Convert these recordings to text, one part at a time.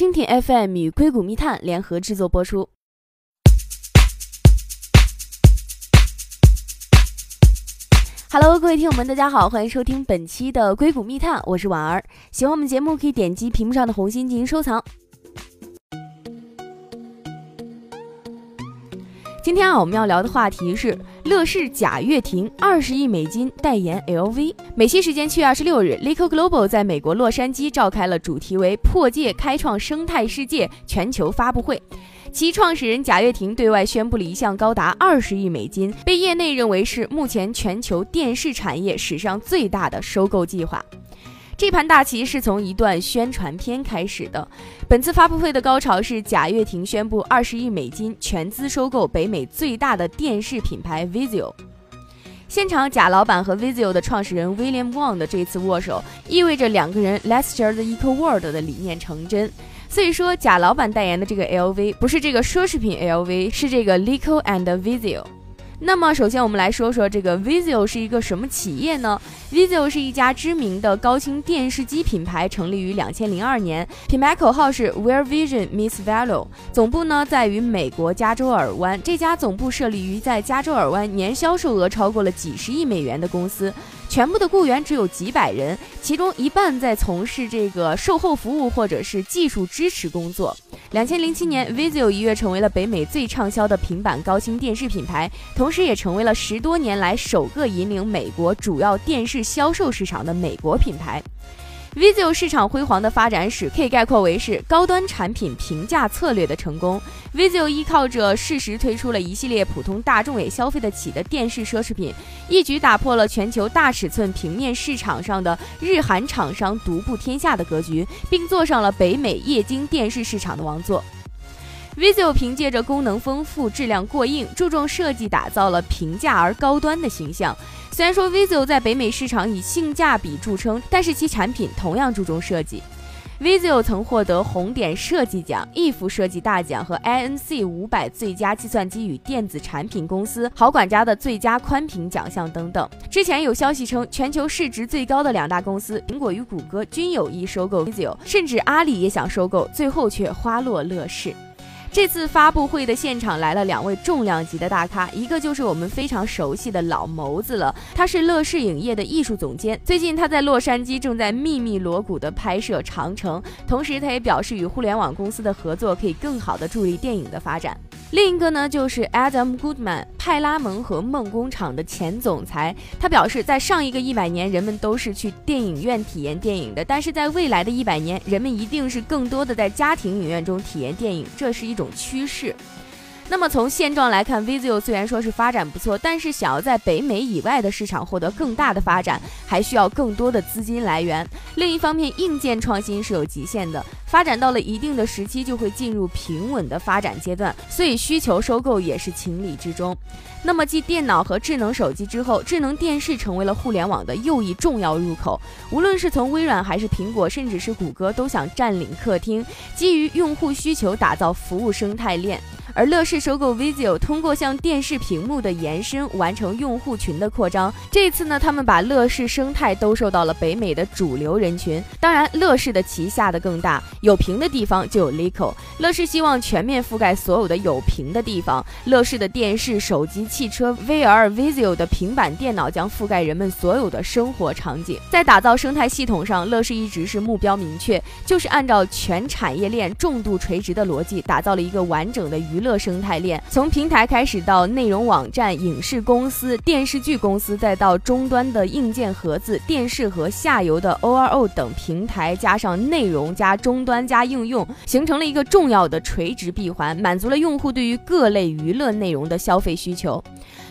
蜻蜓 FM 与硅谷密探联合制作播出。Hello，各位听友们，大家好，欢迎收听本期的硅谷密探，我是婉儿。喜欢我们节目，可以点击屏幕上的红心进行收藏。今天啊，我们要聊的话题是乐视贾跃亭二十亿美金代言 LV。美西时间七月二十六日 l i c o Global 在美国洛杉矶召开了主题为“破界开创生态世界”全球发布会。其创始人贾跃亭对外宣布了一项高达二十亿美金，被业内认为是目前全球电视产业史上最大的收购计划。这盘大棋是从一段宣传片开始的。本次发布会的高潮是贾跃亭宣布二十亿美金全资收购北美最大的电视品牌 Vizio。现场，贾老板和 Vizio 的创始人 William Wang 的这次握手，意味着两个人 Let's share the equal world 的理念成真。所以说，贾老板代言的这个 LV 不是这个奢侈品 LV，是这个 Lico and Vizio。那么，首先我们来说说这个 Vizio 是一个什么企业呢？Vizio 是一家知名的高清电视机品牌，成立于两千零二年，品牌口号是 Where Vision Meets Value。总部呢在于美国加州尔湾，这家总部设立于在加州尔湾，年销售额超过了几十亿美元的公司。全部的雇员只有几百人，其中一半在从事这个售后服务或者是技术支持工作。两千零七年，Vizio 一跃成为了北美最畅销的平板高清电视品牌，同时也成为了十多年来首个引领美国主要电视销售市场的美国品牌。Vizio 市场辉煌的发展史可以概括为是高端产品平价策略的成功。Vizio 依靠着适时推出了一系列普通大众也消费得起的电视奢侈品，一举打破了全球大尺寸平面市场上的日韩厂商独步天下的格局，并坐上了北美液晶电视市场的王座。Vizio 凭借着功能丰富、质量过硬、注重设计，打造了平价而高端的形象。虽然说 Vizio 在北美市场以性价比著称，但是其产品同样注重设计。Vizio 曾获得红点设计奖、if 设计大奖和 INC 五百最佳计算机与电子产品公司好管家的最佳宽屏奖项等等。之前有消息称，全球市值最高的两大公司苹果与谷歌均有意收购 Vizio，甚至阿里也想收购，最后却花落乐视。这次发布会的现场来了两位重量级的大咖，一个就是我们非常熟悉的老谋子了，他是乐视影业的艺术总监。最近他在洛杉矶正在秘密锣鼓的拍摄《长城》，同时他也表示与互联网公司的合作可以更好的助力电影的发展。另一个呢，就是 Adam Goodman，派拉蒙和梦工厂的前总裁。他表示，在上一个一百年，人们都是去电影院体验电影的；但是在未来的一百年，人们一定是更多的在家庭影院中体验电影，这是一种趋势。那么从现状来看，Vizio 虽然说是发展不错，但是想要在北美以外的市场获得更大的发展，还需要更多的资金来源。另一方面，硬件创新是有极限的，发展到了一定的时期就会进入平稳的发展阶段，所以需求收购也是情理之中。那么继电脑和智能手机之后，智能电视成为了互联网的又一重要入口。无论是从微软还是苹果，甚至是谷歌，都想占领客厅，基于用户需求打造服务生态链。而乐视收购 Vizio，通过向电视屏幕的延伸完成用户群的扩张。这次呢，他们把乐视生态兜售到了北美的主流人群。当然，乐视的旗下的更大，有屏的地方就有 Lico。乐视希望全面覆盖所有的有屏的地方。乐视的电视、手机、汽车、VR、Vizio 的平板电脑将覆盖人们所有的生活场景。在打造生态系统上，乐视一直是目标明确，就是按照全产业链重度垂直的逻辑，打造了一个完整的娱。乐生态链从平台开始到内容网站、影视公司、电视剧公司，再到终端的硬件盒子、电视和下游的 ORO 等平台，加上内容加终端加应用，形成了一个重要的垂直闭环，满足了用户对于各类娱乐内容的消费需求。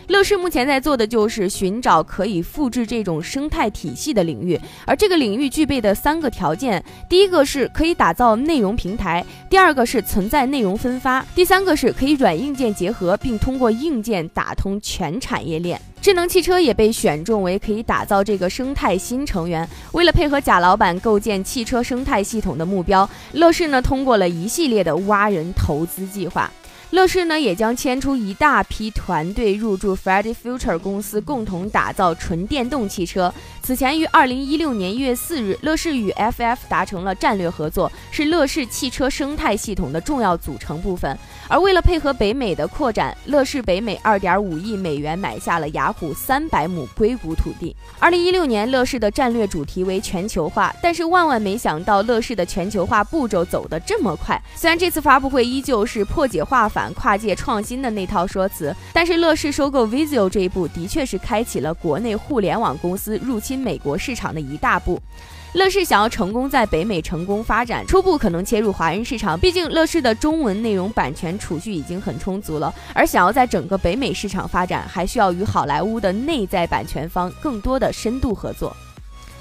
乐视目前在做的就是寻找可以复制这种生态体系的领域，而这个领域具备的三个条件：第一个是可以打造内容平台，第二个是存在内容分发，第三个是可以软硬件结合，并通过硬件打通全产业链。智能汽车也被选中为可以打造这个生态新成员。为了配合贾老板构建汽车生态系统的目标，乐视呢通过了一系列的挖人投资计划。乐视呢也将牵出一大批团队入驻 Friday Future 公司，共同打造纯电动汽车。此前于二零一六年一月四日，乐视与 FF 达成了战略合作，是乐视汽车生态系统的重要组成部分。而为了配合北美的扩展，乐视北美二点五亿美元买下了雅虎三百亩硅谷土地。二零一六年，乐视的战略主题为全球化，但是万万没想到，乐视的全球化步骤走得这么快。虽然这次发布会依旧是破解化反、跨界创新的那套说辞，但是乐视收购 Vizio 这一步，的确是开启了国内互联网公司入侵美国市场的一大步。乐视想要成功在北美成功发展，初步可能切入华人市场，毕竟乐视的中文内容版权储蓄已经很充足了。而想要在整个北美市场发展，还需要与好莱坞的内在版权方更多的深度合作。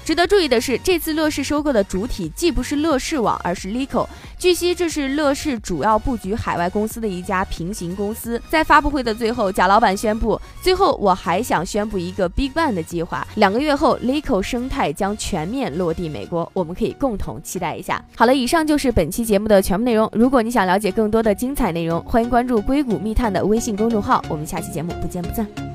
值得注意的是，这次乐视收购的主体既不是乐视网，而是 Lico。据悉，这是乐视主要布局海外公司的一家平行公司。在发布会的最后，贾老板宣布：“最后，我还想宣布一个 Big Bang 的计划。两个月后，Lico 生态将全面落地美国，我们可以共同期待一下。”好了，以上就是本期节目的全部内容。如果你想了解更多的精彩内容，欢迎关注“硅谷密探”的微信公众号。我们下期节目不见不散。